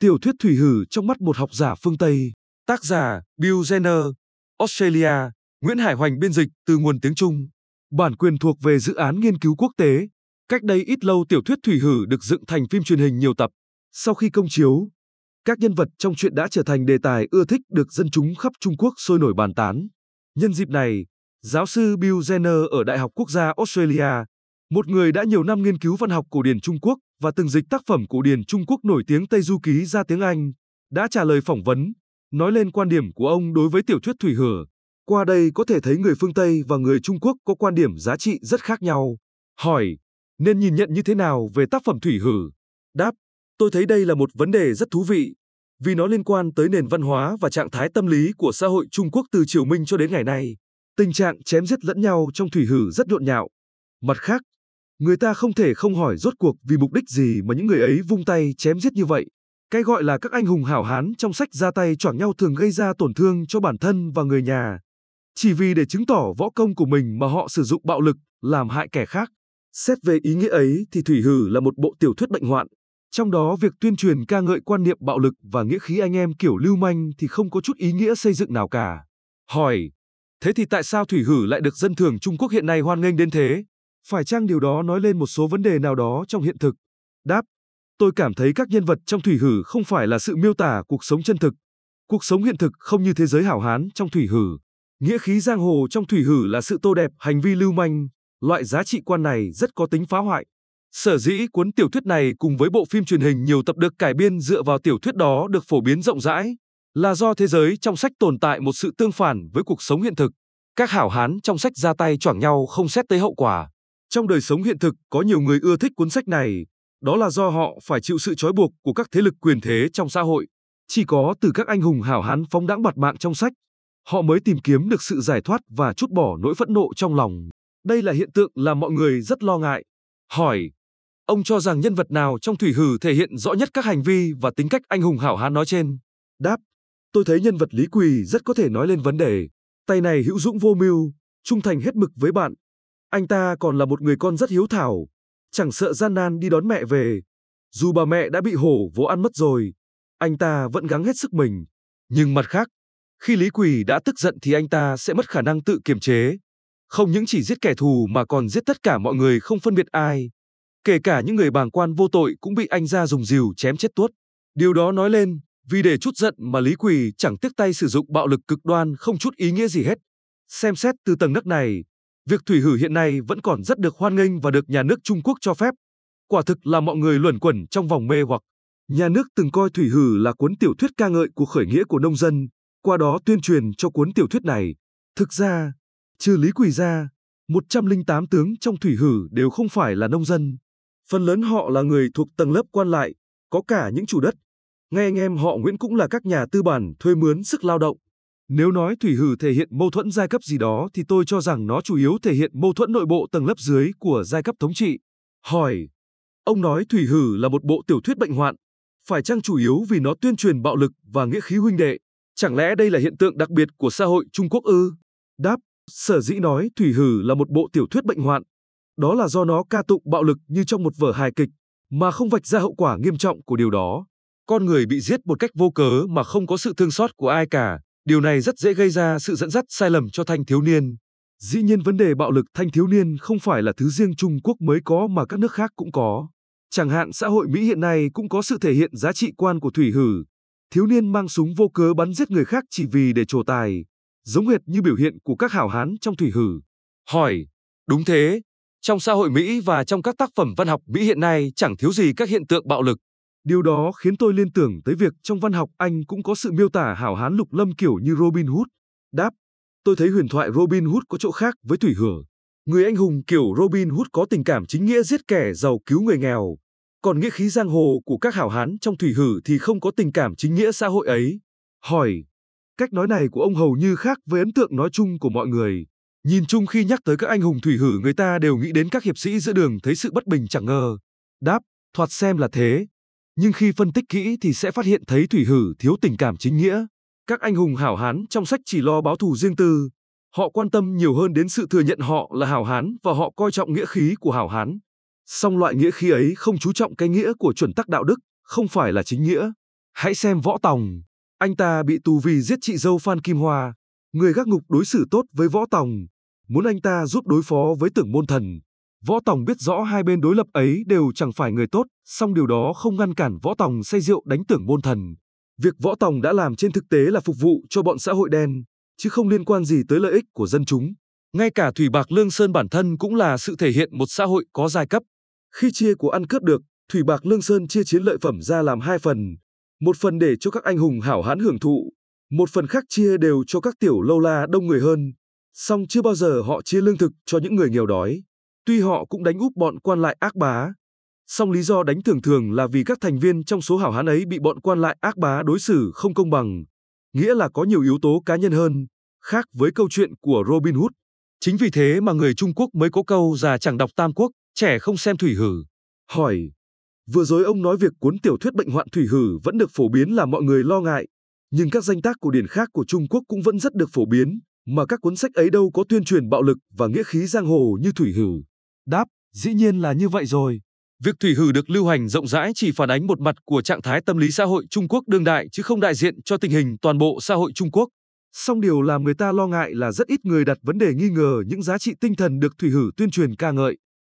Tiểu thuyết thủy hử trong mắt một học giả phương Tây. Tác giả Bill Jenner, Australia, Nguyễn Hải Hoành biên dịch từ nguồn tiếng Trung. Bản quyền thuộc về dự án nghiên cứu quốc tế. Cách đây ít lâu tiểu thuyết thủy hử được dựng thành phim truyền hình nhiều tập. Sau khi công chiếu, các nhân vật trong truyện đã trở thành đề tài ưa thích được dân chúng khắp Trung Quốc sôi nổi bàn tán. Nhân dịp này, giáo sư Bill Jenner ở Đại học Quốc gia Australia, một người đã nhiều năm nghiên cứu văn học cổ điển Trung Quốc và từng dịch tác phẩm cổ điển Trung Quốc nổi tiếng Tây Du Ký ra tiếng Anh, đã trả lời phỏng vấn, nói lên quan điểm của ông đối với tiểu thuyết thủy hử. Qua đây có thể thấy người phương Tây và người Trung Quốc có quan điểm giá trị rất khác nhau. Hỏi, nên nhìn nhận như thế nào về tác phẩm thủy hử? Đáp, tôi thấy đây là một vấn đề rất thú vị, vì nó liên quan tới nền văn hóa và trạng thái tâm lý của xã hội Trung Quốc từ triều Minh cho đến ngày nay. Tình trạng chém giết lẫn nhau trong thủy hử rất nhộn nhạo. Mặt khác, người ta không thể không hỏi rốt cuộc vì mục đích gì mà những người ấy vung tay chém giết như vậy. Cái gọi là các anh hùng hảo hán trong sách ra tay choảng nhau thường gây ra tổn thương cho bản thân và người nhà. Chỉ vì để chứng tỏ võ công của mình mà họ sử dụng bạo lực, làm hại kẻ khác. Xét về ý nghĩa ấy thì Thủy Hử là một bộ tiểu thuyết bệnh hoạn. Trong đó việc tuyên truyền ca ngợi quan niệm bạo lực và nghĩa khí anh em kiểu lưu manh thì không có chút ý nghĩa xây dựng nào cả. Hỏi, thế thì tại sao Thủy Hử lại được dân thường Trung Quốc hiện nay hoan nghênh đến thế? Phải chăng điều đó nói lên một số vấn đề nào đó trong hiện thực? Đáp, tôi cảm thấy các nhân vật trong Thủy Hử không phải là sự miêu tả cuộc sống chân thực. Cuộc sống hiện thực không như thế giới hảo hán trong Thủy Hử. Nghĩa khí giang hồ trong Thủy Hử là sự tô đẹp hành vi lưu manh, loại giá trị quan này rất có tính phá hoại. Sở dĩ cuốn tiểu thuyết này cùng với bộ phim truyền hình nhiều tập được cải biên dựa vào tiểu thuyết đó được phổ biến rộng rãi, là do thế giới trong sách tồn tại một sự tương phản với cuộc sống hiện thực. Các hảo hán trong sách ra tay choảng nhau không xét tới hậu quả. Trong đời sống hiện thực có nhiều người ưa thích cuốn sách này, đó là do họ phải chịu sự trói buộc của các thế lực quyền thế trong xã hội. Chỉ có từ các anh hùng hảo hán phóng đãng bạt mạng trong sách, họ mới tìm kiếm được sự giải thoát và chút bỏ nỗi phẫn nộ trong lòng. Đây là hiện tượng làm mọi người rất lo ngại. Hỏi, ông cho rằng nhân vật nào trong thủy hử thể hiện rõ nhất các hành vi và tính cách anh hùng hảo hán nói trên? Đáp, tôi thấy nhân vật Lý Quỳ rất có thể nói lên vấn đề. Tay này hữu dũng vô mưu, trung thành hết mực với bạn. Anh ta còn là một người con rất hiếu thảo, chẳng sợ gian nan đi đón mẹ về. Dù bà mẹ đã bị hổ vỗ ăn mất rồi, anh ta vẫn gắng hết sức mình. Nhưng mặt khác, khi Lý Quỳ đã tức giận thì anh ta sẽ mất khả năng tự kiềm chế. Không những chỉ giết kẻ thù mà còn giết tất cả mọi người không phân biệt ai. Kể cả những người bàng quan vô tội cũng bị anh ra dùng rìu chém chết tuốt. Điều đó nói lên, vì để chút giận mà Lý Quỳ chẳng tiếc tay sử dụng bạo lực cực đoan không chút ý nghĩa gì hết. Xem xét từ tầng nấc này, việc thủy hử hiện nay vẫn còn rất được hoan nghênh và được nhà nước Trung Quốc cho phép. Quả thực là mọi người luẩn quẩn trong vòng mê hoặc. Nhà nước từng coi thủy hử là cuốn tiểu thuyết ca ngợi của khởi nghĩa của nông dân, qua đó tuyên truyền cho cuốn tiểu thuyết này. Thực ra, trừ Lý Quỳ ra, 108 tướng trong thủy hử đều không phải là nông dân. Phần lớn họ là người thuộc tầng lớp quan lại, có cả những chủ đất. Ngay anh em họ Nguyễn cũng là các nhà tư bản thuê mướn sức lao động. Nếu nói thủy hử thể hiện mâu thuẫn giai cấp gì đó thì tôi cho rằng nó chủ yếu thể hiện mâu thuẫn nội bộ tầng lớp dưới của giai cấp thống trị. Hỏi, ông nói thủy hử là một bộ tiểu thuyết bệnh hoạn, phải chăng chủ yếu vì nó tuyên truyền bạo lực và nghĩa khí huynh đệ? Chẳng lẽ đây là hiện tượng đặc biệt của xã hội Trung Quốc ư? Đáp, sở dĩ nói thủy hử là một bộ tiểu thuyết bệnh hoạn. Đó là do nó ca tụng bạo lực như trong một vở hài kịch, mà không vạch ra hậu quả nghiêm trọng của điều đó. Con người bị giết một cách vô cớ mà không có sự thương xót của ai cả, Điều này rất dễ gây ra sự dẫn dắt sai lầm cho thanh thiếu niên. Dĩ nhiên vấn đề bạo lực thanh thiếu niên không phải là thứ riêng Trung Quốc mới có mà các nước khác cũng có. Chẳng hạn xã hội Mỹ hiện nay cũng có sự thể hiện giá trị quan của thủy hử. Thiếu niên mang súng vô cớ bắn giết người khác chỉ vì để trổ tài, giống hệt như biểu hiện của các hảo hán trong thủy hử. Hỏi, đúng thế, trong xã hội Mỹ và trong các tác phẩm văn học Mỹ hiện nay chẳng thiếu gì các hiện tượng bạo lực. Điều đó khiến tôi liên tưởng tới việc trong văn học Anh cũng có sự miêu tả hảo hán lục lâm kiểu như Robin Hood. Đáp, tôi thấy huyền thoại Robin Hood có chỗ khác với Thủy Hửa. Người anh hùng kiểu Robin Hood có tình cảm chính nghĩa giết kẻ giàu cứu người nghèo. Còn nghĩa khí giang hồ của các hảo hán trong Thủy Hử thì không có tình cảm chính nghĩa xã hội ấy. Hỏi, cách nói này của ông hầu như khác với ấn tượng nói chung của mọi người. Nhìn chung khi nhắc tới các anh hùng Thủy Hử người ta đều nghĩ đến các hiệp sĩ giữa đường thấy sự bất bình chẳng ngờ. Đáp, thoạt xem là thế, nhưng khi phân tích kỹ thì sẽ phát hiện thấy Thủy Hử thiếu tình cảm chính nghĩa. Các anh hùng hảo hán trong sách chỉ lo báo thù riêng tư. Họ quan tâm nhiều hơn đến sự thừa nhận họ là hảo hán và họ coi trọng nghĩa khí của hảo hán. Song loại nghĩa khí ấy không chú trọng cái nghĩa của chuẩn tắc đạo đức, không phải là chính nghĩa. Hãy xem Võ Tòng, anh ta bị tù vì giết chị dâu Phan Kim Hoa, người gác ngục đối xử tốt với Võ Tòng, muốn anh ta giúp đối phó với tưởng môn thần. Võ Tòng biết rõ hai bên đối lập ấy đều chẳng phải người tốt, song điều đó không ngăn cản Võ Tòng say rượu đánh tưởng môn thần. Việc Võ Tòng đã làm trên thực tế là phục vụ cho bọn xã hội đen, chứ không liên quan gì tới lợi ích của dân chúng. Ngay cả Thủy Bạc Lương Sơn bản thân cũng là sự thể hiện một xã hội có giai cấp. Khi chia của ăn cướp được, Thủy Bạc Lương Sơn chia chiến lợi phẩm ra làm hai phần. Một phần để cho các anh hùng hảo hán hưởng thụ, một phần khác chia đều cho các tiểu lâu la đông người hơn. Song chưa bao giờ họ chia lương thực cho những người nghèo đói. Tuy họ cũng đánh úp bọn quan lại ác bá, song lý do đánh thường thường là vì các thành viên trong số hảo hán ấy bị bọn quan lại ác bá đối xử không công bằng, nghĩa là có nhiều yếu tố cá nhân hơn, khác với câu chuyện của Robin Hood. Chính vì thế mà người Trung Quốc mới có câu già chẳng đọc Tam Quốc, trẻ không xem thủy hử. Hỏi, vừa rồi ông nói việc cuốn tiểu thuyết bệnh hoạn thủy hử vẫn được phổ biến là mọi người lo ngại, nhưng các danh tác cổ điển khác của Trung Quốc cũng vẫn rất được phổ biến, mà các cuốn sách ấy đâu có tuyên truyền bạo lực và nghĩa khí giang hồ như thủy hử. Đáp, dĩ nhiên là như vậy rồi. Việc thủy hử được lưu hành rộng rãi chỉ phản ánh một mặt của trạng thái tâm lý xã hội Trung Quốc đương đại chứ không đại diện cho tình hình toàn bộ xã hội Trung Quốc. Song điều làm người ta lo ngại là rất ít người đặt vấn đề nghi ngờ những giá trị tinh thần được thủy hử tuyên truyền ca ngợi.